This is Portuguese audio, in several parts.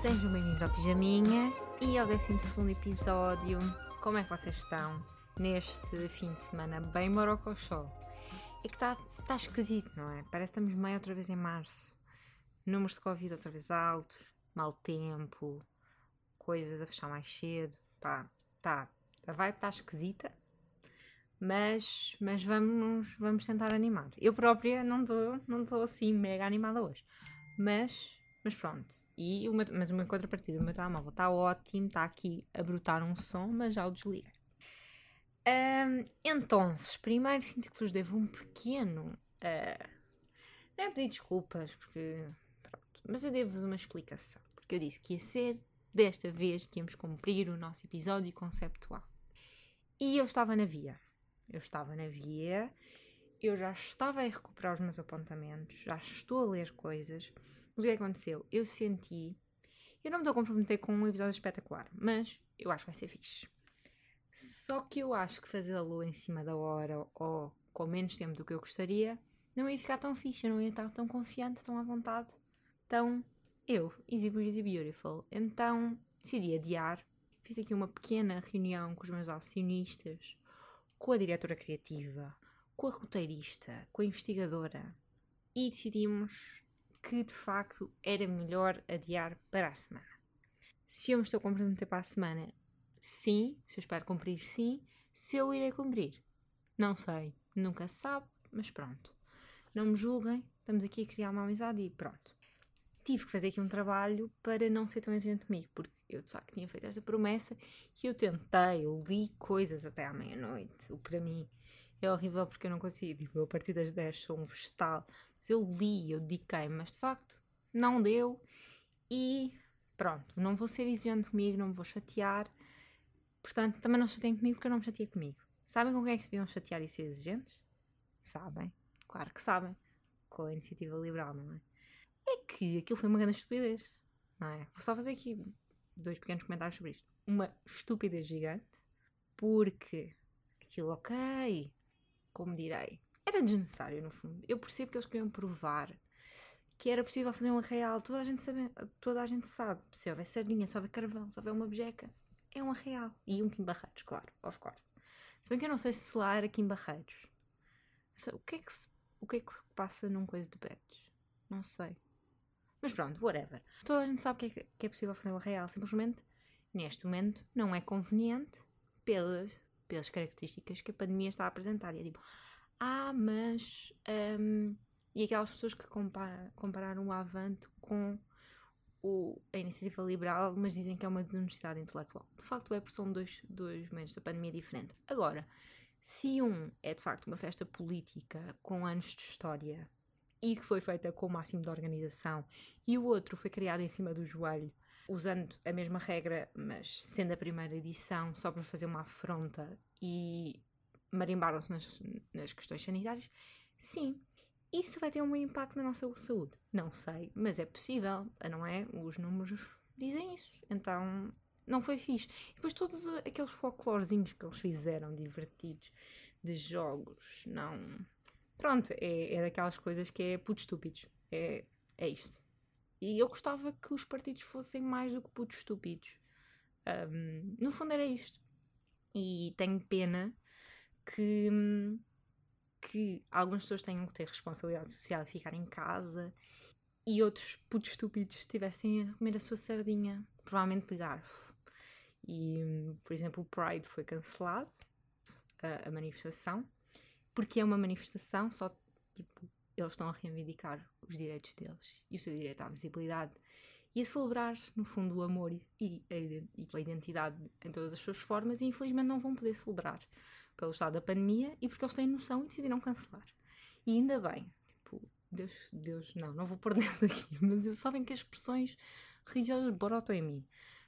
Sejam bem-vindos ao Pijaminha e ao 12 episódio. Como é que vocês estão neste fim de semana bem morocochó? É que está tá esquisito, não é? Parece que estamos meio outra vez em março. Números de Covid outra vez altos, mau tempo, coisas a fechar mais cedo. Pá, tá. A vibe está esquisita, mas, mas vamos, vamos tentar animar. Eu própria não estou não tô assim mega animada hoje. Mas, mas pronto. E o meu, mas o meu contrapartida, o meu telemóvel está ótimo, está aqui a brotar um som, mas já o desliguei. Ahm, então, primeiro sinto que vos devo um pequeno. ah, não é pedir desculpas, porque. Pronto, mas eu devo-vos uma explicação. Porque eu disse que ia ser desta vez que íamos cumprir o nosso episódio conceptual. E eu estava na via. Eu estava na via, eu já estava a recuperar os meus apontamentos, já estou a ler coisas. Mas o que aconteceu? Eu senti. Eu não me estou a comprometer com um episódio espetacular, mas eu acho que vai ser fixe. Só que eu acho que fazê-lo em cima da hora ou com menos tempo do que eu gostaria não ia ficar tão fixe, eu não ia estar tão confiante, tão à vontade, tão eu, easy breezy beautiful. Então decidi adiar. Fiz aqui uma pequena reunião com os meus acionistas, com a diretora criativa, com a roteirista, com a investigadora e decidimos que de facto era melhor adiar para a semana. Se eu me estou a para a semana, sim. Se eu espero cumprir, sim. Se eu irei cumprir, não sei. Nunca se sabe, mas pronto. Não me julguem, estamos aqui a criar uma amizade e pronto. Tive que fazer aqui um trabalho para não ser tão exigente comigo, porque eu de facto tinha feito esta promessa e eu tentei, eu li coisas até à meia-noite. O que para mim é horrível porque eu não consigo. Tipo, eu a partir das 10 sou um vegetal. Mas eu li, eu dediquei, mas de facto não deu. E pronto, não vou ser exigente comigo, não me vou chatear. Portanto, também não chateiem comigo porque eu não me chateei comigo. Sabem com quem é que se deviam chatear e ser exigentes? Sabem. Claro que sabem. Com a iniciativa liberal, não é? É que aquilo foi uma grande estupidez. Não é? Vou só fazer aqui dois pequenos comentários sobre isto. Uma estupidez gigante. Porque aquilo, ok, como direi, era desnecessário no fundo. Eu percebo que eles queriam provar que era possível fazer um arraial. Toda a gente sabe, toda a gente sabe. Se houver sardinha, se houver carvão, se houver uma bejeca, é um arraial. E um Kim Barreiros, claro, of course. Se bem que eu não sei se lá era Kim Barreiros. O que é que, se- o que, é que passa num coisa de pets? Não sei. Mas pronto, whatever. Toda a gente sabe que é, que é possível fazer um arraial. Simplesmente, neste momento, não é conveniente pelas, pelas características que a pandemia está a apresentar. E é tipo, ah, mas. hum, e aquelas pessoas que compa- compararam o Avante com o, a iniciativa liberal, mas dizem que é uma desonestidade intelectual. De facto, é porque são dois, dois momentos da pandemia diferentes. Agora, se um é de facto uma festa política com anos de história e que foi feita com o máximo de organização, e o outro foi criado em cima do joelho, usando a mesma regra, mas sendo a primeira edição, só para fazer uma afronta e marimbaram-se nas, nas questões sanitárias, sim. Isso vai ter um impacto na nossa saúde? Não sei, mas é possível, não é? Os números dizem isso. Então, não foi fixe. E depois todos aqueles folclorezinhos que eles fizeram, divertidos, de jogos, não... Pronto, é, é daquelas coisas que é putos estúpidos. É, é isto. E eu gostava que os partidos fossem mais do que putos estúpidos. Ahm, no fundo era isto. E tenho pena que, que algumas pessoas tenham que ter responsabilidade social e ficar em casa e outros putos estúpidos estivessem a comer a sua sardinha, provavelmente de garfo. E, por exemplo, o Pride foi cancelado, a, a manifestação, porque é uma manifestação, só tipo, eles estão a reivindicar os direitos deles e o seu direito à visibilidade e a celebrar, no fundo, o amor e a, iden- a identidade em todas as suas formas e infelizmente não vão poder celebrar pelo estado da pandemia e porque eles têm noção e decidiram cancelar. E ainda bem, tipo, Deus, Deus, não, não vou pôr Deus aqui, mas eu sabem que as expressões religiosas brotam em mim.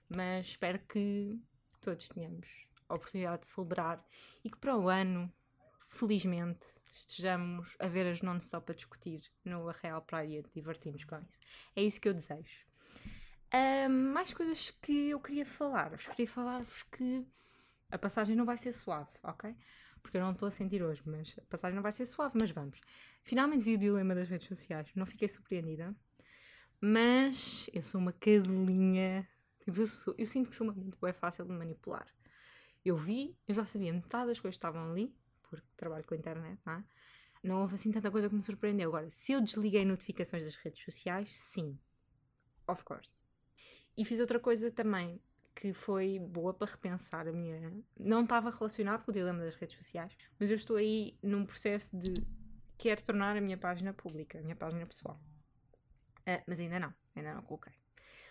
Mas espero que todos tenhamos a oportunidade de celebrar e que para o ano, felizmente, estejamos a ver as non-stop a discutir no Arraial Praia, divertimos com isso. É isso que eu desejo. Mais coisas que eu queria falar-vos. Queria falar-vos que A passagem não vai ser suave, ok? Porque eu não estou a sentir hoje, mas a passagem não vai ser suave, mas vamos. Finalmente vi o dilema das redes sociais, não fiquei surpreendida, mas eu sou uma cadelinha. Tipo, eu, sou, eu sinto que sou uma mente bem fácil de manipular. Eu vi, eu já sabia metade das coisas que estavam ali, porque trabalho com a internet, não é? Não houve assim tanta coisa que me surpreendeu. Agora, se eu desliguei notificações das redes sociais, sim. Of course. E fiz outra coisa também que foi boa para repensar a minha. Não estava relacionado com o dilema das redes sociais, mas eu estou aí num processo de quero tornar a minha página pública, a minha página pessoal. Uh, mas ainda não, ainda não coloquei.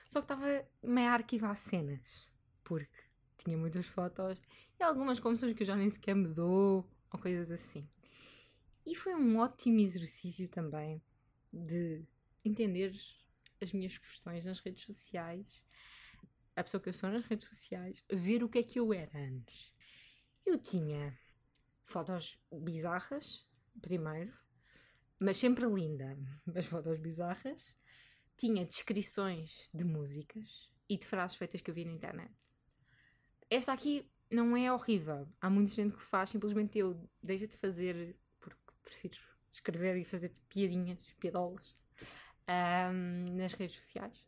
Só que estava meio a arquivar cenas, porque tinha muitas fotos e algumas comissões que eu já nem sequer me dou, ou coisas assim. E foi um ótimo exercício também de entender as minhas questões nas redes sociais, a pessoa que eu sou nas redes sociais, ver o que é que eu era antes. Eu tinha fotos bizarras, primeiro, mas sempre linda, mas fotos bizarras. Tinha descrições de músicas e de frases feitas que eu vi na internet. Esta aqui não é horrível. Há muita gente que faz, simplesmente eu deixo de fazer porque prefiro escrever e fazer piadinhas, piadolas um, nas redes sociais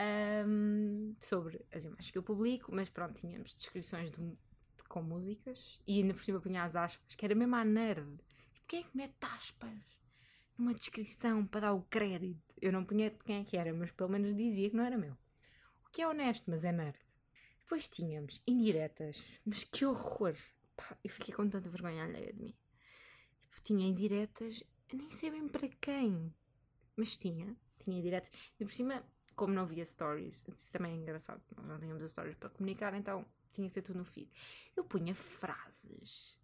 um, sobre as imagens que eu publico, mas pronto, tínhamos descrições de, de, com músicas e ainda por cima punha as aspas, que era mesmo a nerd. Tipo, quem é que mete aspas numa descrição para dar o crédito? Eu não punha de quem é que era, mas pelo menos dizia que não era meu. O que é honesto, mas é nerd. Depois tínhamos indiretas, mas que horror! Pá, eu fiquei com tanta vergonha alheia de mim. Tipo, tinha indiretas, nem sei bem para quem, mas tinha, tinha indiretas. E por cima, como não via stories, isso também é engraçado, nós não tínhamos stories para comunicar, então tinha que ser tudo no feed. Eu punha frases,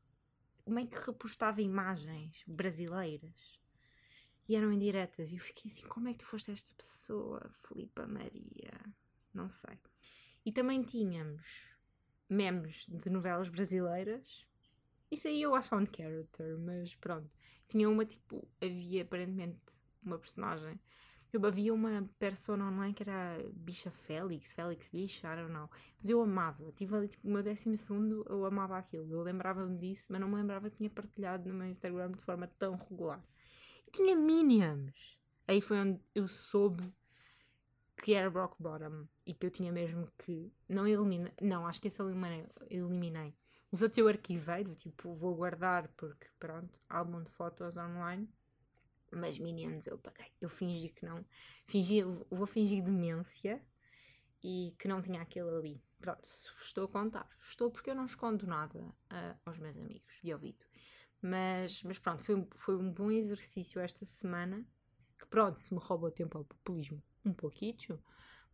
meio que repostava imagens brasileiras e eram indiretas. E eu fiquei assim: como é que tu foste esta pessoa, Filipa Maria? Não sei. E também tínhamos memes de novelas brasileiras. Isso aí eu acho on character, mas pronto. Tinha uma tipo, havia aparentemente uma personagem. Eu havia uma persona online que era Bicha Félix, Félix Bicha, I don't know. Mas eu amava. Tive ali tipo o meu décimo segundo, eu amava aquilo. Eu lembrava-me disso, mas não me lembrava que tinha partilhado no meu Instagram de forma tão regular. E tinha Minions. Aí foi onde eu soube que era rock bottom e que eu tinha mesmo que não eliminar. Não, acho que esse eliminei. eliminei. Os outros eu arquivei, do tipo, vou guardar porque, pronto, álbum de fotos online. Mas Minions eu paguei. Eu fingi que não. Fingi, vou fingir demência e que não tinha aquilo ali. Pronto, estou a contar. Estou porque eu não escondo nada uh, aos meus amigos de ouvido. Mas, mas pronto, foi, foi um bom exercício esta semana. Que pronto, se me rouba o tempo ao populismo um pouquinho,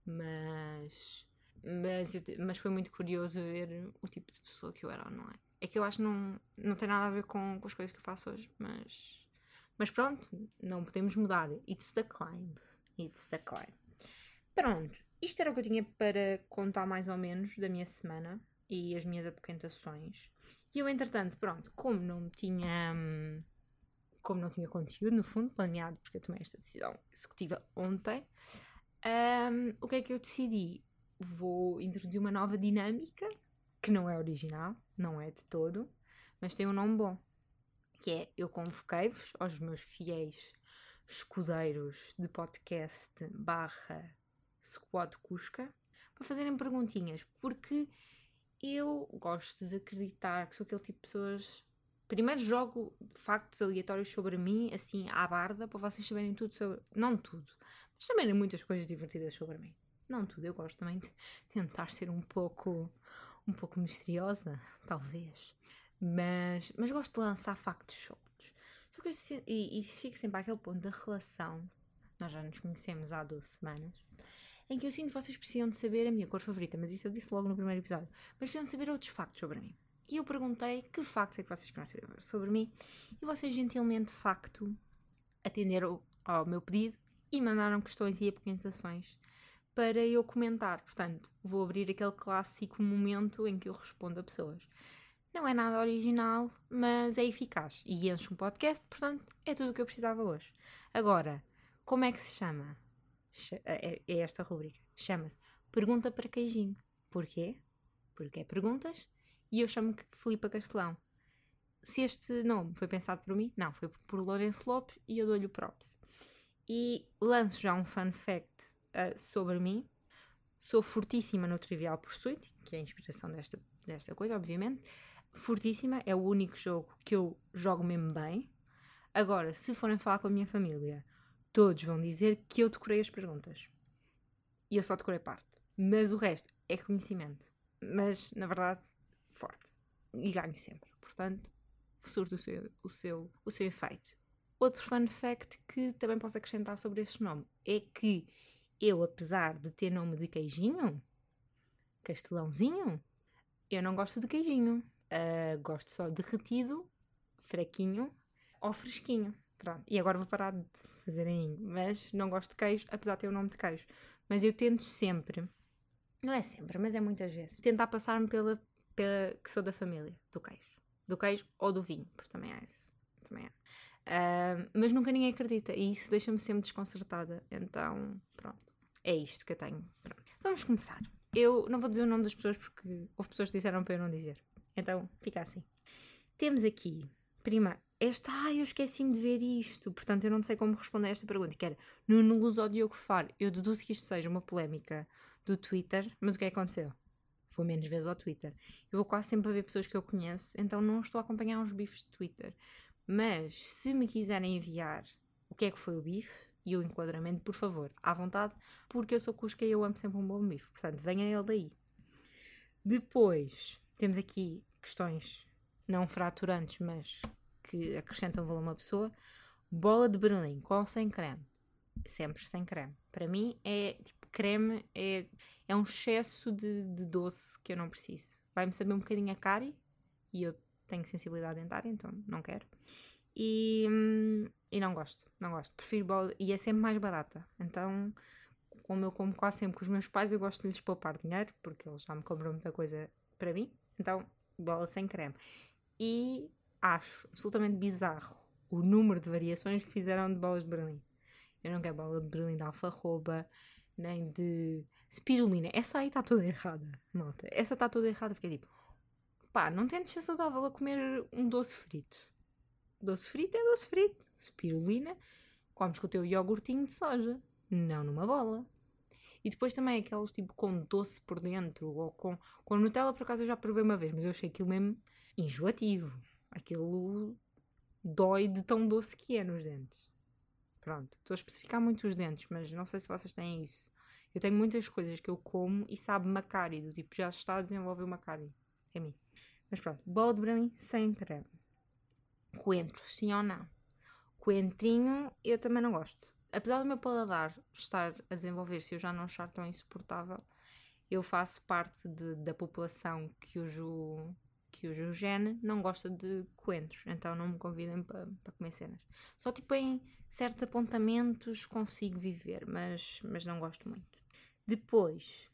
mas, mas, mas foi muito curioso ver o tipo de pessoa que eu era online. É que eu acho que não, não tem nada a ver com, com as coisas que eu faço hoje, mas, mas pronto, não podemos mudar. It's the climb. It's the climb. Pronto, isto era o que eu tinha para contar mais ou menos da minha semana e as minhas apoquentações. E eu, entretanto, pronto, como não tinha. Hum, como não tinha conteúdo, no fundo, planeado, porque eu tomei esta decisão executiva ontem, um, o que é que eu decidi? Vou introduzir uma nova dinâmica, que não é original, não é de todo, mas tem um nome bom, que é eu convoquei-vos aos meus fiéis escudeiros de podcast barra Squad Cusca para fazerem perguntinhas, porque eu gosto de acreditar que sou aquele tipo de pessoas Primeiro jogo factos aleatórios sobre mim, assim, à barda, para vocês saberem tudo sobre. Não tudo, mas também muitas coisas divertidas sobre mim. Não tudo, eu gosto também de tentar ser um pouco. um pouco misteriosa, talvez. Mas, mas gosto de lançar factos soltos. Eu, e, e chego sempre àquele ponto da relação. Nós já nos conhecemos há 12 semanas em que eu sinto que vocês precisam de saber a minha cor favorita, mas isso eu disse logo no primeiro episódio. Mas precisam de saber outros factos sobre mim. E eu perguntei que factos é que vocês querem saber sobre mim e vocês gentilmente, de facto, atenderam ao meu pedido e mandaram questões e apresentações para eu comentar. Portanto, vou abrir aquele clássico momento em que eu respondo a pessoas. Não é nada original, mas é eficaz e enche um podcast, portanto, é tudo o que eu precisava hoje. Agora, como é que se chama? É, é esta rubrica. Chama-se Pergunta para Queijinho. Porquê? Porque é perguntas e eu chamo-me Filipa Castelão. Se este nome foi pensado por mim, não, foi por Lourenço Lopes e eu dou-lhe o props. E lanço já um fun fact uh, sobre mim. Sou fortíssima no Trivial Pursuit, que é a inspiração desta, desta coisa, obviamente. Fortíssima, é o único jogo que eu jogo mesmo bem. Agora, se forem falar com a minha família, todos vão dizer que eu decorei as perguntas. E eu só decorei parte. Mas o resto é conhecimento. Mas, na verdade, forte. E ganho sempre. Portanto, surto o seu, o seu, o seu efeito. Outro fun fact que também posso acrescentar sobre este nome é que eu, apesar de ter nome de queijinho, castelãozinho, eu não gosto de queijinho. Uh, gosto só derretido, fraquinho ou fresquinho. Pronto. E agora vou parar de fazer aí. Mas não gosto de queijo, apesar de ter o nome de queijo. Mas eu tento sempre, não é sempre, mas é muitas vezes, tentar passar-me pela, pela que sou da família, do queijo. Do queijo ou do vinho, porque também é isso. Também é. Uh, mas nunca ninguém acredita e isso deixa-me sempre desconcertada. Então, pronto. É isto que eu tenho. Pronto. Vamos começar. Eu não vou dizer o nome das pessoas porque houve pessoas que disseram para eu não dizer. Então, fica assim. Temos aqui, primeiro, esta, ah, eu esqueci-me de ver isto, portanto eu não sei como responder a esta pergunta, que era Nuno Luz ou Diogo Faro. Eu deduzo que isto seja uma polémica do Twitter, mas o que é que aconteceu? Vou menos vezes ao Twitter. Eu vou quase sempre a ver pessoas que eu conheço, então não estou a acompanhar uns bifes de Twitter. Mas se me quiserem enviar o que é que foi o bife e o enquadramento, por favor, à vontade, porque eu sou cusca e eu amo sempre um bom bife. Portanto, venha ele daí. Depois, temos aqui questões não fraturantes, mas que acrescentam valor a uma pessoa. Bola de Berlim, qual sem creme? Sempre sem creme. Para mim é tipo creme é, é um excesso de, de doce que eu não preciso. Vai-me saber um bocadinho a cari e eu tenho sensibilidade dentária, então não quero. E, e não gosto, não gosto. Prefiro bola e é sempre mais barata. Então, como eu como quase sempre com os meus pais, eu gosto de lhes poupar dinheiro porque eles já me compram muita coisa para mim. Então, bola sem creme. E acho absolutamente bizarro o número de variações que fizeram de bolas de Berlim. Eu não quero bola de Berlim de alfarroba, nem de spirulina. Essa aí está toda errada, malta. Essa está toda errada porque é tipo, pá, não tentes ser saudável a comer um doce frito. Doce frito é doce frito. Spirulina, comes com o teu iogurtinho de soja, não numa bola. E depois também aqueles tipo com doce por dentro, ou com, com Nutella, por acaso eu já provei uma vez, mas eu achei aquilo mesmo enjoativo. Aquilo dói de tão doce que é nos dentes. Pronto, estou a especificar muito os dentes, mas não sei se vocês têm isso. Eu tenho muitas coisas que eu como e sabe-me cárie, do tipo, já está a desenvolver uma cárie. Mim. Mas pronto, bola de mim sem creme. Coentro, sim ou não? Coentrinho, eu também não gosto. Apesar do meu paladar estar a desenvolver-se, eu já não achar tão insuportável, eu faço parte de, da população que o que o Eugene não gosta de coentros, então não me convidem para pa comer cenas. Só tipo em certos apontamentos consigo viver, mas, mas não gosto muito. Depois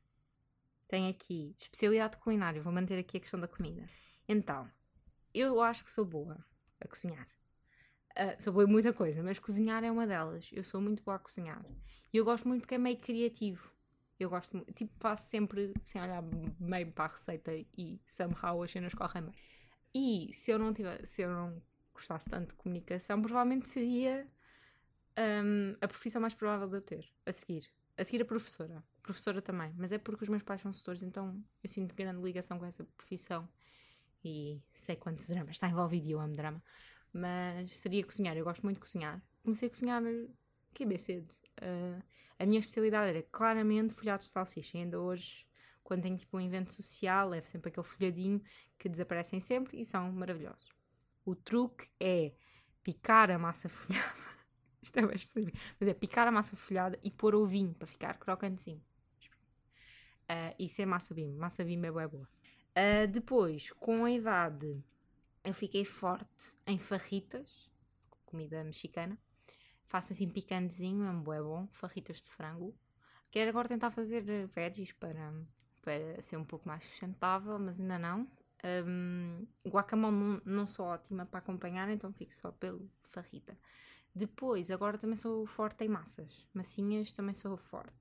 tem aqui especialidade culinária, vou manter aqui a questão da comida. Então, eu acho que sou boa a cozinhar. Uh, sou boa em muita coisa, mas cozinhar é uma delas. Eu sou muito boa a cozinhar. E eu gosto muito porque é meio criativo. Eu gosto, tipo, faço sempre sem olhar meio para a receita e somehow as cenas correm bem. E se eu não tiver, se eu não gostasse tanto de comunicação, provavelmente seria um, a profissão mais provável de eu ter, a seguir. A seguir a professora. Professora também, mas é porque os meus pais são setores, então eu sinto grande ligação com essa profissão. E sei quantos dramas está envolvido e eu amo drama. Mas seria cozinhar, eu gosto muito de cozinhar. Comecei a cozinhar que bem cedo. Uh, a minha especialidade era claramente folhados de salsicha. E ainda hoje, quando tenho tipo um evento social, levo sempre aquele folhadinho que desaparecem sempre e são maravilhosos. O truque é picar a massa folhada. Isto é mais específico. Mas é picar a massa folhada e pôr ovinho para ficar crocantezinho. Uh, isso é massa bim. Massa bim é boa, boa. Uh, depois, com a idade, eu fiquei forte em farritas, comida mexicana. Faço assim picantezinho, é bué bom, farritas de frango. Quero agora tentar fazer veggies para, para ser um pouco mais sustentável, mas ainda não. Um, guacamole não, não sou ótima para acompanhar, então fico só pelo farrita. Depois, agora também sou forte em massas. Massinhas também sou forte.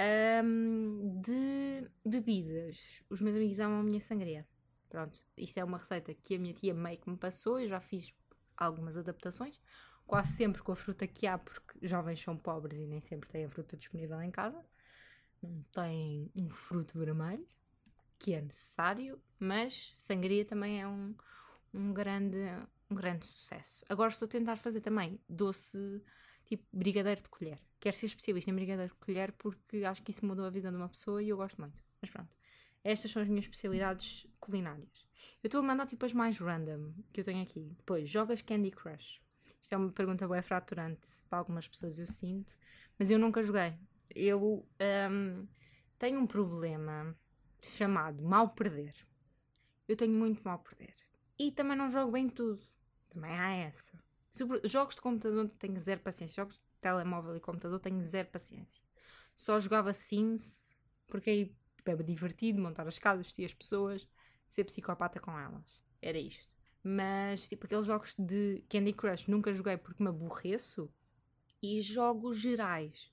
Um, de bebidas, os meus amigos amam a minha sangria. Pronto, isso é uma receita que a minha tia meio que me passou, eu já fiz algumas adaptações, quase sempre com a fruta que há, porque jovens são pobres e nem sempre têm a fruta disponível em casa. Não tem um fruto vermelho, que é necessário, mas sangria também é um, um, grande, um grande sucesso. Agora estou a tentar fazer também doce tipo brigadeiro de colher. Quero ser especialista em brigadeiro de colher porque acho que isso mudou a vida de uma pessoa e eu gosto muito. Mas pronto, estas são as minhas especialidades culinárias. Eu estou a mandar tipo as mais random que eu tenho aqui. Depois, jogas Candy Crush? Isto é uma pergunta bem fraturante para algumas pessoas, eu sinto, mas eu nunca joguei. Eu um, tenho um problema chamado mal perder. Eu tenho muito mal perder. E também não jogo bem tudo. Também há essa. Sobre jogos de computador tenho zero paciência. Jogos de telemóvel e computador tenho zero paciência. Só jogava Sims porque aí tipo, é divertido montar as casas, vestir as pessoas, ser psicopata com elas. Era isto. Mas, tipo, aqueles jogos de Candy Crush nunca joguei porque me aborreço. E jogos gerais.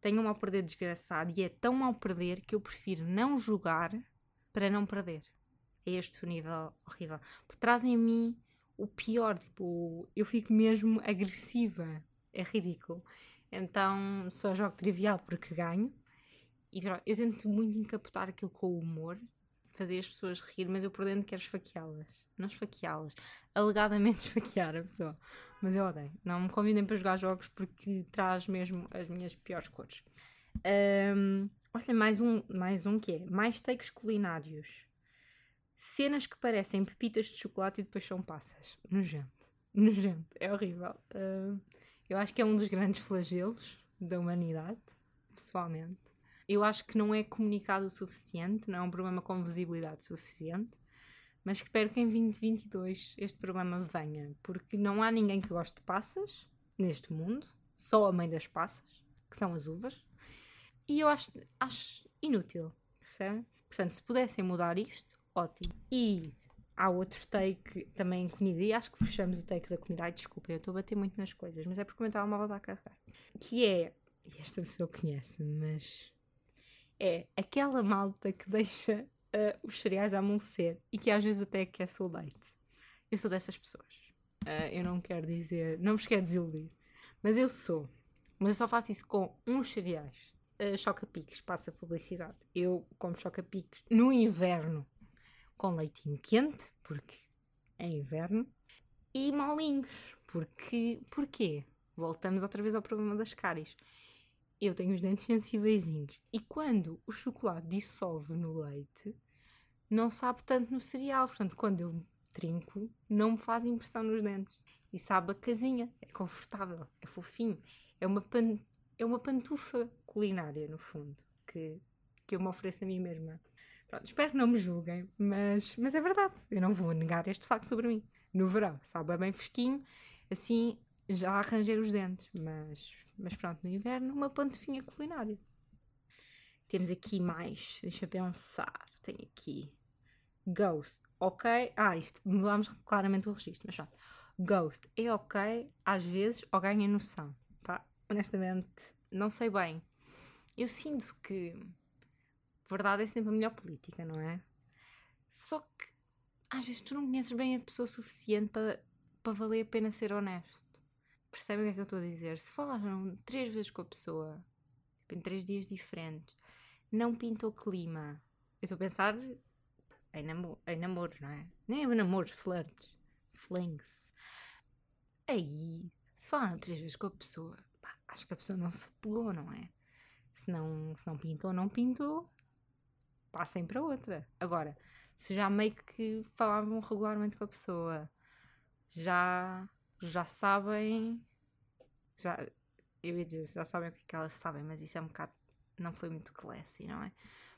Tenho um mal perder desgraçado e é tão mal perder que eu prefiro não jogar para não perder. É este o nível horrível. Porque trazem a mim o pior, tipo, eu fico mesmo agressiva. É ridículo. Então só jogo trivial porque ganho. E eu tento muito encapotar aquilo com o humor fazer as pessoas rir, mas eu por dentro quero esfaqueá-las. Não esfaqueá-las, alegadamente esfaquear a pessoa. Mas eu odeio. Não me convidem para jogar jogos porque traz mesmo as minhas piores cores. Um, olha, mais um, mais um que é mais takes culinários. Cenas que parecem pepitas de chocolate e depois são passas. Nojento. Nojento. É horrível. Uh, eu acho que é um dos grandes flagelos da humanidade, pessoalmente eu acho que não é comunicado o suficiente, não é um programa com visibilidade suficiente, mas espero que em 2022 este programa venha, porque não há ninguém que goste de passas neste mundo, só a mãe das passas, que são as uvas, e eu acho, acho inútil, percebe? Portanto, se pudessem mudar isto, ótimo. E há outro take também em comida, e acho que fechamos o take da comida. Ai, desculpa, eu estou a bater muito nas coisas, mas é porque o meu telemóvel está a carregar. Que é, e esta pessoa conhece, mas é aquela malta que deixa uh, os cereais a amolecer e que às vezes até aquece o leite. Eu sou dessas pessoas. Uh, eu não quero dizer, não vos quero desiludir, mas eu sou. Mas eu só faço isso com uns cereais. Uh, choca-piques, passa publicidade. Eu como choca-piques no inverno com leitinho quente, porque é inverno, e molinhos, porque, porquê? Voltamos outra vez ao problema das cáries eu tenho os dentes sensíveis e quando o chocolate dissolve no leite, não sabe tanto no cereal. Portanto, quando eu trinco, não me faz impressão nos dentes. E sabe a casinha, é confortável, é fofinho. É uma, pan, é uma pantufa culinária, no fundo, que, que eu me ofereço a mim mesma. Pronto, espero que não me julguem, mas, mas é verdade. Eu não vou negar este facto sobre mim. No verão, sabe, é bem fresquinho, assim já arranjei os dentes, mas mas pronto, no inverno, uma pantofinha culinária. Temos aqui mais, deixa pensar. Tem aqui Ghost, ok? Ah, isto mudámos claramente o registro, mas pronto. Ghost é ok, às vezes, ou ganha noção. Pá, honestamente, não sei bem. Eu sinto que verdade é sempre a melhor política, não é? Só que às vezes tu não conheces bem a pessoa suficiente para, para valer a pena ser honesto. Percebem o que é que eu estou a dizer? Se falaram três vezes com a pessoa, tipo, em três dias diferentes, não pintou clima. Eu estou a pensar em, namo em namoro, não é? Nem em namoros, flirts, flings. Aí, se falaram três vezes com a pessoa, pá, acho que a pessoa não se pegou, não é? Se não, se não pintou, não pintou, passem para outra. Agora, se já meio que falavam regularmente com a pessoa, já já sabem. Já, eu ia dizer, já sabem o que, é que elas sabem, mas isso é um bocado. Não foi muito classy, não é?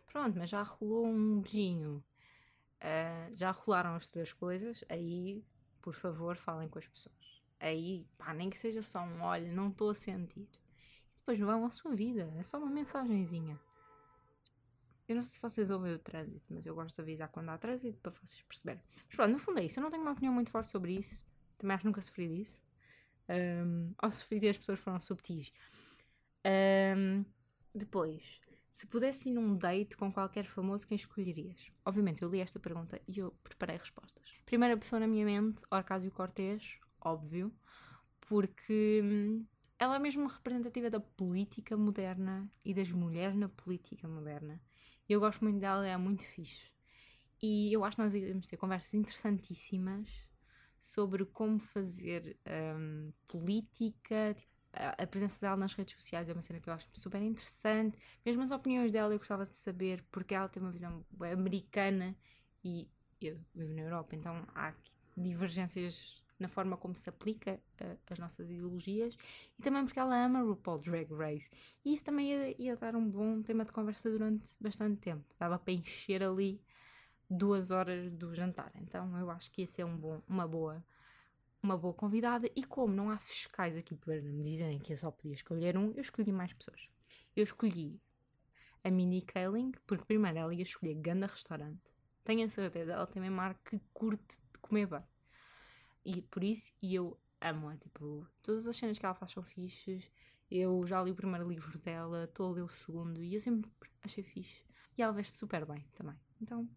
Pronto, mas já rolou um beijinho. Uh, já rolaram as três coisas. Aí, por favor, falem com as pessoas. Aí, pá, nem que seja só um olha, não estou a sentir. E depois vão à sua vida. É só uma mensagenzinha. Eu não sei se vocês ouvem o trânsito, mas eu gosto de avisar quando há trânsito para vocês perceberem. Mas pronto, no fundo é isso. Eu não tenho uma opinião muito forte sobre isso. Também acho que nunca sofri disso. Um, ou sofri e as pessoas foram subtis. Um, depois, Se pudesse ir num date com qualquer famoso, quem escolherias? Obviamente, eu li esta pergunta e eu preparei respostas. Primeira pessoa na minha mente, Orcásio Cortês, óbvio, porque hum, ela é mesmo representativa da política moderna e das mulheres na política moderna. Eu gosto muito dela, é muito fixe. E eu acho que nós iremos ter conversas interessantíssimas sobre como fazer um, política, tipo, a presença dela nas redes sociais é uma cena que eu acho super interessante. Mesmo as opiniões dela eu gostava de saber, porque ela tem uma visão americana e eu vivo na Europa, então há divergências na forma como se aplica uh, as nossas ideologias e também porque ela ama RuPaul Drag Race. E isso também ia, ia dar um bom tema de conversa durante bastante tempo. Dava para encher ali duas horas do jantar. Então eu acho que ia ser um bom, uma boa uma boa convidada e como não há fiscais aqui para me dizerem que eu só podia escolher um, eu escolhi mais pessoas. Eu escolhi a Minnie Kaling, porque primeiro ela ia escolher Ganda Restaurante. Tenho a certeza, ela também marca que curte de comer bem. E por isso, e eu amo-a, tipo, todas as cenas que ela faz são fixes. Eu já li o primeiro livro dela, estou a ler o segundo e eu sempre achei fixe. E ela veste super bem também. Então,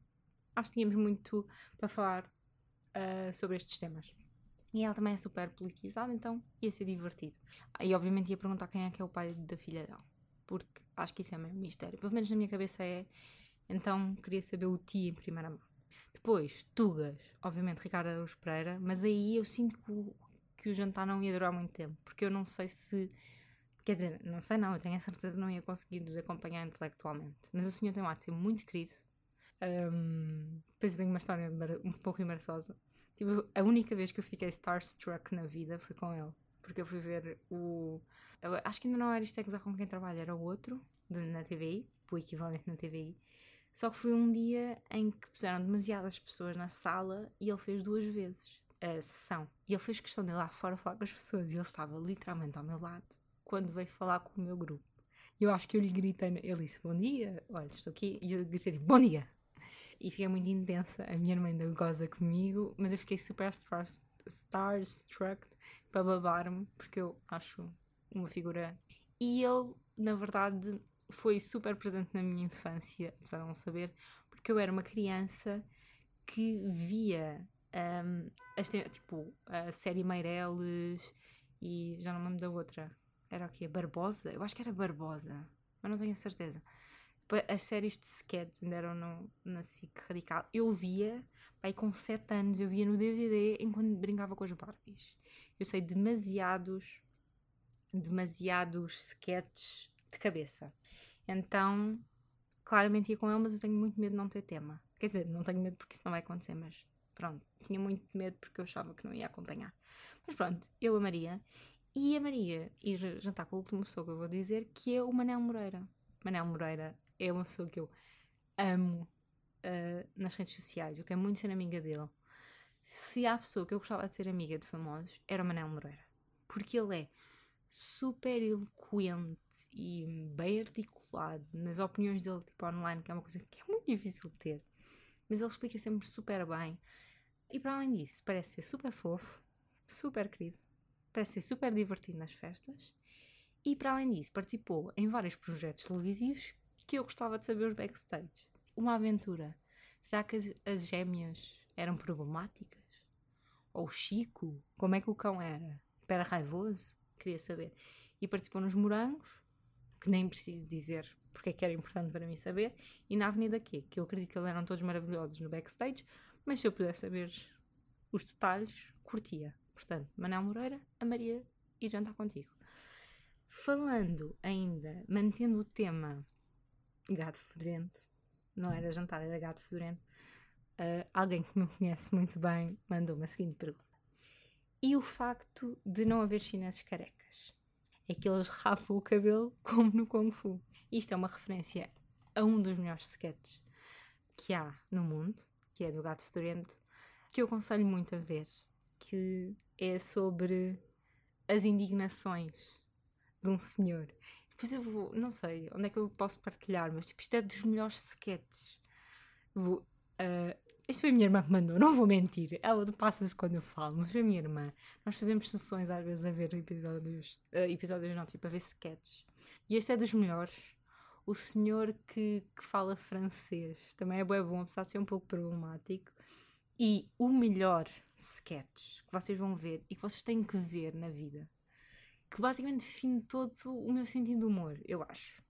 acho que tínhamos muito para falar uh, sobre estes temas. E ela também é super politizada, então ia ser divertido. E obviamente ia perguntar quem é que é o pai da filha dela. Porque acho que isso é meio mistério. Pelo menos na minha cabeça é. Então queria saber o tio em primeira mão. Depois, Tugas. Obviamente Ricardo Araújo Pereira. Mas aí eu sinto que o, que o jantar não ia durar muito tempo. Porque eu não sei se. Quer dizer, não sei não, eu tenho a certeza que não ia conseguir nos acompanhar intelectualmente. Mas o senhor tem um ar muito querido. Um, depois eu tenho uma história um pouco embaraçosa. Tipo, a única vez que eu fiquei starstruck na vida foi com ele. Porque eu fui ver o. Acho que ainda não era isto é com quem trabalha, era o outro, na TVI, o equivalente na TVI. Só que foi um dia em que puseram demasiadas pessoas na sala e ele fez duas vezes a sessão. E ele fez questão de ir lá fora falar com as pessoas e ele estava literalmente ao meu lado quando veio falar com o meu grupo. Eu acho que eu lhe gritei, ele disse bom dia, olha, estou aqui, e eu gritei tipo, bom dia e fiquei muito intensa. A minha irmã ainda goza comigo, mas eu fiquei super starstruck para babar-me, porque eu acho uma figura. E ele, na verdade, foi super presente na minha infância, apesar de não saber, porque eu era uma criança que via um, este, tipo, a série Meireles e já não me lembro da outra. Era o quê? Barbosa? Eu acho que era Barbosa, mas não tenho a certeza as séries de sketch ainda eram no, na SIC Radical. Eu via, aí com 7 anos, eu via no DVD enquanto brincava com as Barbies. Eu sei demasiados, demasiados sketches de cabeça. Então, claramente ia com ele, mas eu tenho muito medo de não ter tema. Quer dizer, não tenho medo porque isso não vai acontecer, mas pronto. Tinha muito medo porque eu achava que não ia acompanhar. Mas pronto, eu a Maria. E a Maria ir jantar com a última pessoa que eu vou dizer, que é o Manel Moreira. Manel Moreira é uma pessoa que eu amo uh, nas redes sociais. Eu quero muito ser amiga dele. Se há pessoa que eu gostava de ser amiga de famosos, era o Manel Moreira. Porque ele é super eloquente e bem articulado nas opiniões dele, tipo online, que é uma coisa que é muito difícil de ter. Mas ele explica sempre super bem. E para além disso, parece ser super fofo, super querido, parece ser super divertido nas festas. E para além disso, participou em vários projetos televisivos que eu gostava de saber os backstage. Uma aventura. Será que as, as gêmeas eram problemáticas? Ou Chico? Como é que o cão era? Era raivoso? Queria saber. E participou nos Morangos, que nem preciso dizer porque é que era importante para mim saber, e na Avenida Q, que eu acredito que eles eram todos maravilhosos no backstage, mas se eu pudesse saber os detalhes, curtia. Portanto, Manel Moreira, a Maria ir jantar contigo. Falando ainda, mantendo o tema gato fedorento, não era jantar, era gato fedorento, uh, alguém que me conhece muito bem mandou-me a seguinte pergunta. E o facto de não haver chineses carecas? É que eles rapam o cabelo como no Kung Fu. Isto é uma referência a um dos melhores sketches que há no mundo, que é do Gato Fedorento, que eu aconselho muito a ver, que é sobre as indignações de um senhor depois eu vou, não sei onde é que eu posso partilhar, mas tipo, isto é dos melhores sketches. Vou, uh, isto foi a minha irmã que mandou, não vou mentir. Ela passa-se quando eu falo, mas foi a minha irmã. Nós fazemos sessões às vezes a ver episódios, uh, episódios não, tipo, a ver sketches. E este é dos melhores. o senhor que, que fala francês. Também é bem bom, apesar de ser um pouco problemático. E o melhor sketch que vocês vão ver e que vocês têm que ver na vida, que basicamente define todo o meu sentido de humor, eu acho,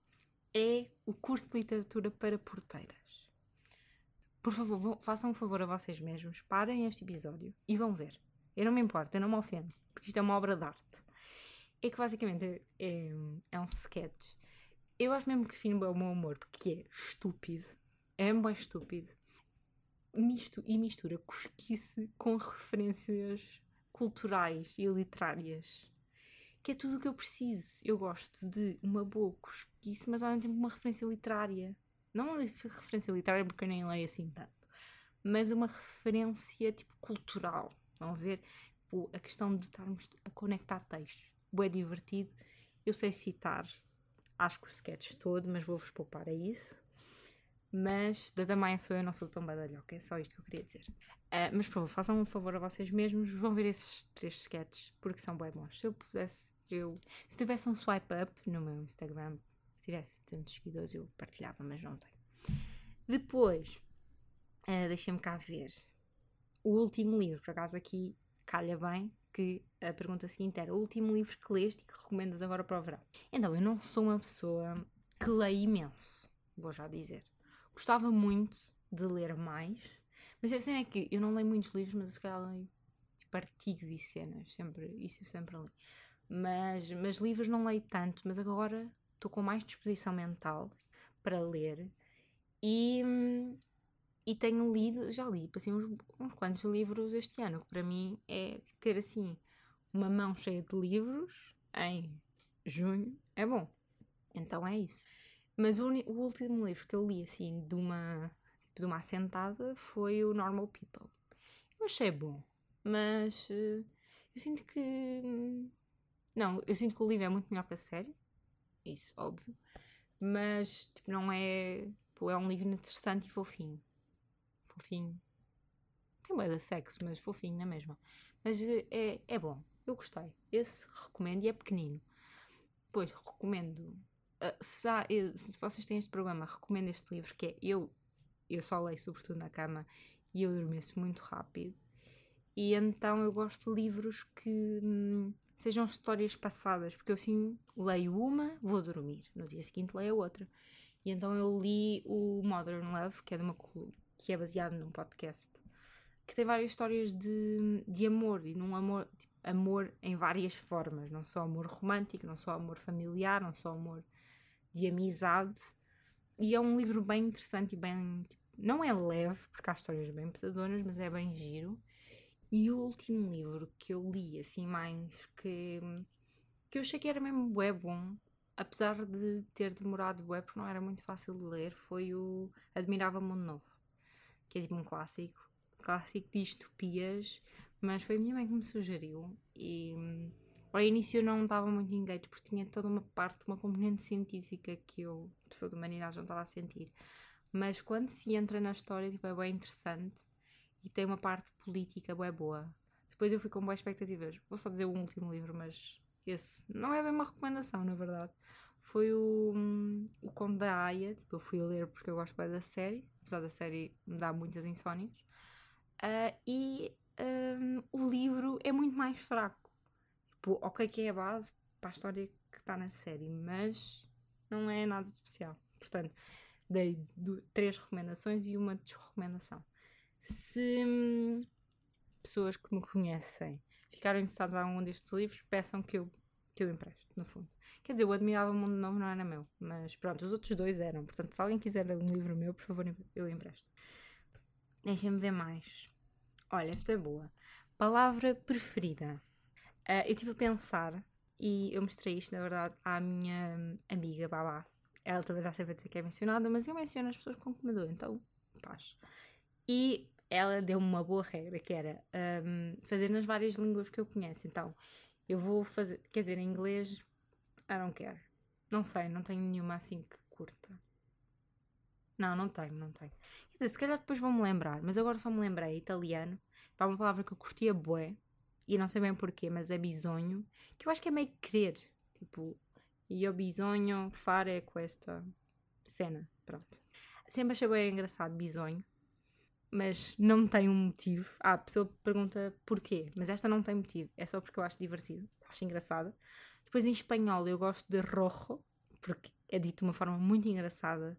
é o curso de literatura para porteiras. Por favor, vão, façam um favor a vocês mesmos, parem este episódio e vão ver. Eu não me importo, eu não me ofendo, porque isto é uma obra de arte. É que basicamente é, é, um sketch. Eu acho mesmo que define bem o meu humor, porque é estúpido, é bem estúpido, misto, e mistura cosquice com referências culturais e literárias. Que é tudo o que eu preciso. Eu gosto de uma boa cosquice, mas ao mesmo tempo uma referência literária. Não uma referência literária porque eu nem leio assim tanto, mas uma referência tipo cultural. Vão ver? Tipo, a questão de estarmos a conectar textos. É divertido. Eu sei citar, acho que o sketch todo, mas vou-vos poupar a isso. Mas da Damaia sou eu, não sou tão badalhoca. É só isto que eu queria dizer. Uh, mas por favor, façam um favor a vocês mesmos. Vão ver esses três sketches porque são bem bons. Se eu pudesse, eu. Se tivesse um swipe up no meu Instagram, tivesse tantos seguidores, eu partilhava, mas não tenho. Depois, uh, deixem-me cá ver. O último livro, por acaso aqui calha bem, que a pergunta seguinte era: o último livro que leste e que recomendas agora para o verão? Então, eu não sou uma pessoa que lê imenso, vou já dizer. Gostava muito de ler mais, mas a cena é que eu não leio muitos livros, mas se calhar leio tipo, artigos e cenas, sempre, isso eu sempre li. Mas, mas livros não leio tanto, mas agora estou com mais disposição mental para ler e, e tenho lido, já li assim, uns, uns quantos livros este ano, que para mim é ter assim uma mão cheia de livros em junho é bom. Então é isso. Mas o, o, último livro que eu li, assim, de uma, de uma assentada foi o Normal People. Eu achei bom, mas uh, eu sinto que. Não, eu sinto que o livro é muito melhor que a série. Isso, óbvio. Mas, tipo, não é. Tipo, é um livro interessante e fofinho. Fofinho. Tem boa de sexo, mas fofinho na mesma. Mas uh, é, é bom. Eu gostei. Esse recomendo e é pequenino. Depois recomendo ah, se, há, se, vocês têm este problema, recomendo este livro que é eu, eu só leio sobretudo na cama e eu adormeço muito rápido. E então eu gosto de livros que hum, sejam histórias passadas, porque eu assim leio uma, vou dormir, no dia seguinte leio outra. E então eu li o Modern Love, que é, de uma, que é baseado num podcast, que tem várias histórias de, de amor, e num amor, tipo, amor em várias formas, não só amor romântico, não só amor familiar, não só amor de amizade. E é um livro bem interessante e bem. Tipo, não é leve, porque há histórias bem pesadonas, mas é bem giro. E o último livro que eu li, assim, mais que. que eu achei que era mesmo bué bom, apesar de ter demorado bué, porque não era muito fácil de ler, foi o Admirável Mundo Novo, que é tipo um clássico. Clássico de distopias, mas foi a minha mãe que me sugeriu. E ao início eu não estava muito engaged porque tinha toda uma parte, uma componente científica que eu, pessoa de humanidade, não estava a sentir. Mas quando se entra na história, tipo, é bem interessante e tem uma parte política bem boa. Depois eu fui com boas expectativas. Vou só dizer o último livro, mas esse não é bem uma recomendação, na verdade. Foi o, o Conto da Aya. Tipo, eu fui ler porque eu gosto bem da série, apesar da série me dar muitas insónias. Uh, e um, o livro é muito mais fraco tipo, ok que é a base para a história que está na série, mas não é nada especial. Portanto, dei três recomendações e uma desrecomendação. Se hum, pessoas que me conhecem ficaram interessadas em algum destes livros, peçam que eu, que eu empresto, no fundo. Quer dizer, o Admirável Mundo Novo não era meu, mas pronto, os outros dois eram. Portanto, se alguém quiser um livro meu, por favor, eu empresto. Deixem-me ver mais. Olha, esta é boa. Palavra preferida. Uh, eu estive a pensar e eu mostrei isto, na verdade, à minha amiga Babá. Ela também está sempre a dizer que é mencionada, mas eu menciono as pessoas com que me dou, então paz. E ela deu-me uma boa regra que era um, fazer nas várias línguas que eu conheço. Então eu vou fazer, quer dizer, em inglês, I don't care. Não sei, não tenho nenhuma assim que curta. Não, não tenho, não tenho. Quer dizer, se calhar depois vou-me lembrar, mas agora só me lembrei italiano. Para uma palavra que eu curtia bué, e não sei bem porquê, mas é bisonho, que eu acho que é meio querer. Tipo, io bisogno fare questa. cena. Pronto. Sempre achei bem engraçado bisonho, mas não tem um motivo. Ah, a pessoa pergunta porquê, mas esta não tem motivo. É só porque eu acho divertido, acho engraçada. Depois em espanhol eu gosto de rojo, porque é dito de uma forma muito engraçada.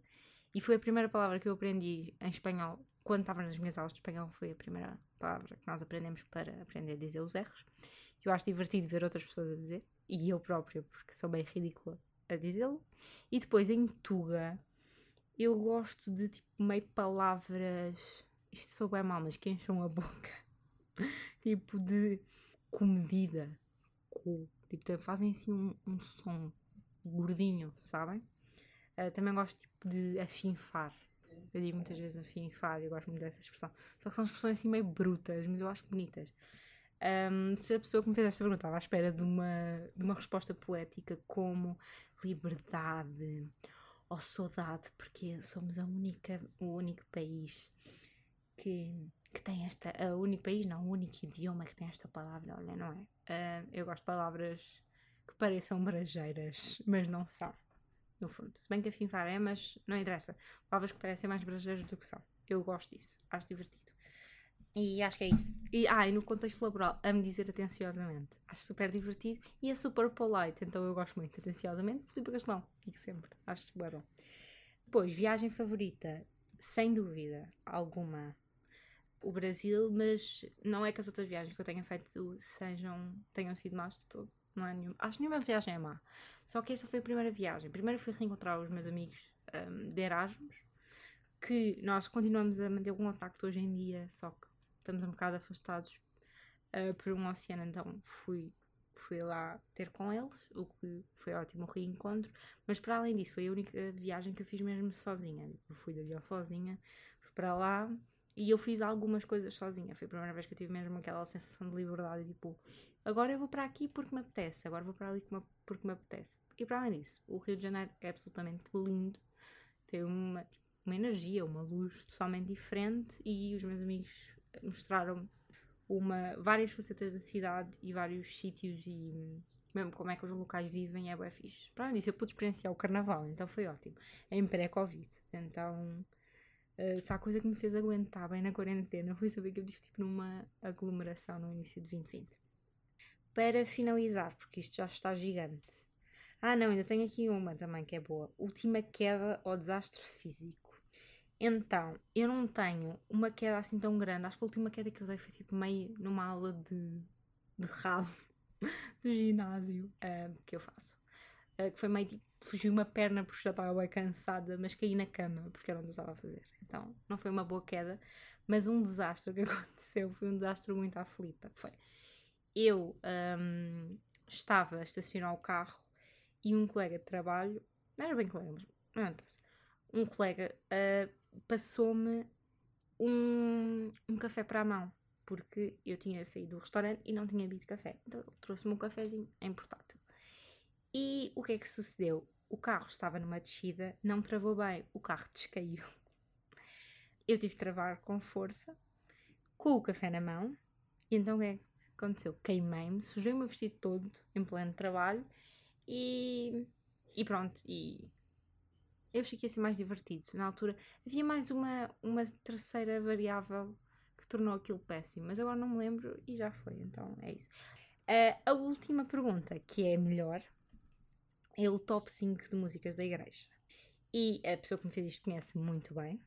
E foi a primeira palavra que eu aprendi em espanhol quando estava nas minhas aulas de espanhol. Foi a primeira palavra que nós aprendemos para aprender a dizer os R's. Eu acho divertido ver outras pessoas a dizer, e eu própria, porque sou bem ridícula a dizê-lo. E depois em Tuga, eu gosto de tipo meio palavras. Isto sou bem mal, mas que encham a boca. tipo de comedida. Tipo, fazem assim um, um som gordinho, sabem? Uh, também gosto tipo, de afinfar. Eu digo muitas vezes afinfar, eu gosto muito dessa expressão. Só que são expressões assim meio brutas, mas eu acho bonitas. Um, se a pessoa que me fez esta pergunta estava à espera de uma, de uma resposta poética como liberdade ou saudade, porque somos a única, o único país que, que tem esta. O único país, não, o único idioma que tem esta palavra, olha, não é? Uh, eu gosto de palavras que pareçam brajeiras, mas não são, no fundo. Se bem que a finfar é, mas não interessa. Palavras que parecem mais brajeiras do que são. Eu gosto disso, acho divertido. E acho que é isso. E, ah, e no contexto laboral, amo dizer atenciosamente. Acho super divertido e é super polite, então eu gosto muito. Atenciosamente, Filipe Castelão, digo sempre. Acho super bom. Depois, viagem favorita, sem dúvida alguma, o Brasil, mas não é que as outras viagens que eu tenha feito sejam, tenham sido más de todo. Não é acho que nenhuma viagem é má. Só que essa foi a primeira viagem. Primeiro fui reencontrar os meus amigos um, de Erasmus, que nós continuamos a manter algum contacto hoje em dia, só que estamos um bocado afastados uh, por um oceano, então fui, fui lá ter com eles, o que foi ótimo o reencontro, mas para além disso foi a única viagem que eu fiz mesmo sozinha, eu fui de avião sozinha, fui para lá e eu fiz algumas coisas sozinha, foi a primeira vez que eu tive mesmo aquela sensação de liberdade, tipo, agora eu vou para aqui porque me apetece, agora vou para ali porque me apetece. E para além disso, o Rio de Janeiro é absolutamente lindo, tem uma, tipo, uma energia, uma luz totalmente diferente e os meus amigos mostraram uma, várias facetas da cidade e vários sítios e mesmo como é que os locais vivem é bem fixe. Para além disso, eu pude experienciar o carnaval, então foi ótimo. Em pré-Covid. Então, uh, se há coisa que me fez aguentar bem na quarentena foi saber que eu estive tipo, numa aglomeração no início de 2020. Para finalizar, porque isto já está gigante. Ah, não, ainda tenho aqui uma também que é boa. Última queda ou desastre físico. Então, eu não tenho uma queda assim tão grande. Acho que a última queda que eu usei foi tipo meio numa aula de, de rabo do ginásio uh, que eu faço. Uh, que foi meio tipo, fugiu uma perna porque já estava bem cansada, mas caí na cama porque era onde eu estava a fazer. Então, não foi uma boa queda, mas um desastre que aconteceu foi um desastre muito à flipa. Foi. Eu um, estava a estacionar o carro e um colega de trabalho, não era bem colega, mas não interessa, um colega uh, passou-me um, um café para a mão, porque eu tinha saído do restaurante e não tinha bebido café. Então ele trouxe-me um cafezinho em portátil. E o que é que sucedeu? O carro estava numa descida, não travou bem, o carro descaiu. Eu tive de travar com força, com o café na mão, e então o que é que aconteceu? Queimei-me, sujei o meu vestido todo em pleno trabalho e, e pronto, e eu achei que ia ser mais divertido. Na altura havia mais uma, uma terceira variável que tornou aquilo péssimo, mas agora não me lembro e já foi, então é isso. Uh, a última pergunta, que é melhor, é o top 5 de músicas da igreja. E a pessoa que me fez isto conhece muito bem.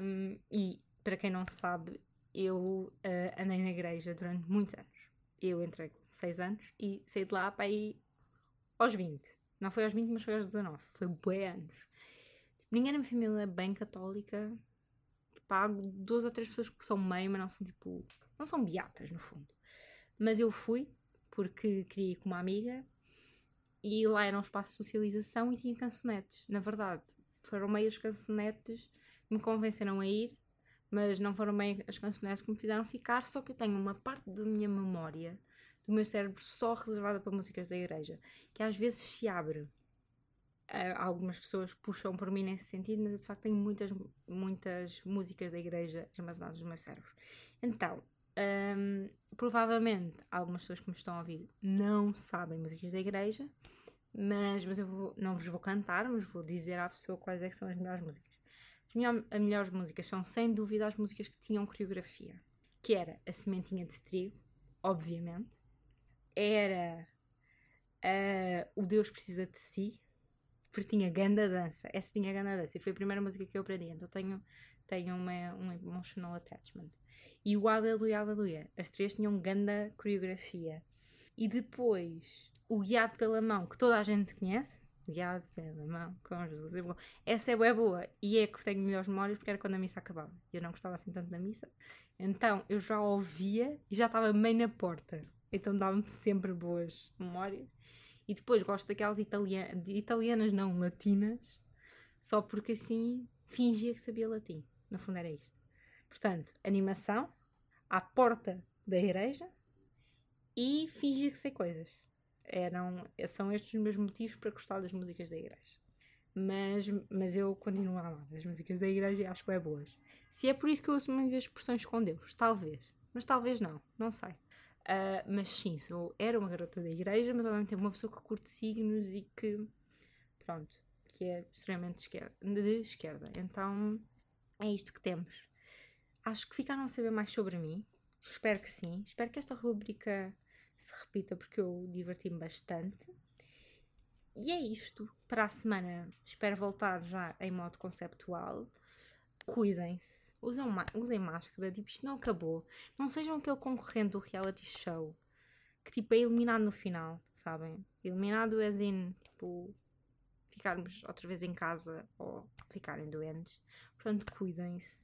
Um, e para quem não sabe, eu uh, andei na igreja durante muitos anos. Eu entrei com 6 anos e saí de lá para ir aos 20. Não foi aos 20, mas foi aos 19. Foi bué anos. Ninguém na minha família é bem católica. Pago duas ou três pessoas que são meio, mas não são tipo. Não são beatas, no fundo. Mas eu fui porque queria ir com uma amiga e lá era um espaço de socialização e tinha cançonetes. Na verdade, foram meio as cançonetes que me convenceram a ir, mas não foram meio as cançonetes que me fizeram ficar. Só que eu tenho uma parte da minha memória do meu cérebro só reservada para músicas da igreja, que às vezes se abre. Uh, algumas pessoas puxam por mim nesse sentido, mas eu de facto tenho muitas, muitas músicas da igreja armazenadas no meu cérebro. Então, um, provavelmente algumas pessoas que me estão a ouvir não sabem músicas da igreja, Mas, mas eu vou, não vos vou cantar, mas vou dizer à pessoa quais é são as melhores músicas. As, as melhores músicas são, sem dúvida, as músicas que tinham coreografia. Que era A Sementinha de Trigo, obviamente. Era uh, O Deus Precisa de Ti, porque tinha ganda dança. Essa tinha ganda dança. E foi a primeira música que eu aprendi. Então tenho, tenho uma, um emotional attachment. E o Aleluia, Aleluia. As três tinham ganda coreografia. E depois, o Guiado pela Mão, que toda a gente conhece. Guiado pela Mão, com Jesus é. Essa é boa, boa. E é que tenho melhores memórias porque era quando a missa acabava. Eu não gostava assim tanto da missa. Então eu já ouvia e já estava meio na porta. Então dava-me sempre boas memórias. E depois gosto daquelas italianas, italianas não, latinas, só porque assim fingia que sabia latim. No fundo era isto. Portanto, animação, à porta da igreja e fingir que sei coisas. Eram, são estes os meus motivos para gostar das músicas da igreja. Mas, mas eu continuo a amar as músicas da igreja e acho que é boas. Se é por isso que eu uso muitas expressões com Deus, talvez. Mas talvez não, não sei. Uh, mas sim, sou, era uma garota da igreja, mas ao mesmo tempo uma pessoa que curte signos e que, pronto, que é extremamente de esquerda. De esquerda. Então é isto que temos. Acho que ficaram a saber mais sobre mim. Espero que sim. Espero que esta rubrica se repita porque eu diverti-me bastante. E é isto. Para a semana espero voltar já em modo conceptual. Cuidem-se usem, usem máscara, tipo, isto não acabou. Não sejam aquele concorrente do reality show que tipo é eliminado no final, sabem? Eliminado as in, tipo, ficarmos outra vez em casa ou ficarem doentes. Portanto, cuidem-se.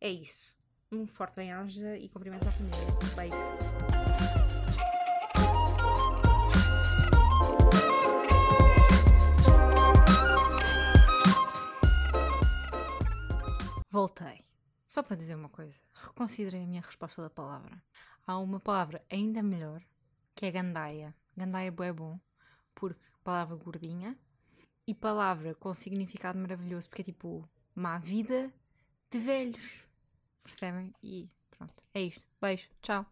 É isso. Um forte bem-aja e cumprimentos à família. Beijo. Voltei. Só para dizer uma coisa, reconsiderei a minha resposta da palavra. Há uma palavra ainda melhor, que é gandaia. Gandaia é bom, porque palavra gordinha, e palavra com significado maravilhoso, porque é tipo má vida de velhos. Percebem? E pronto, é isto. Beijo, tchau.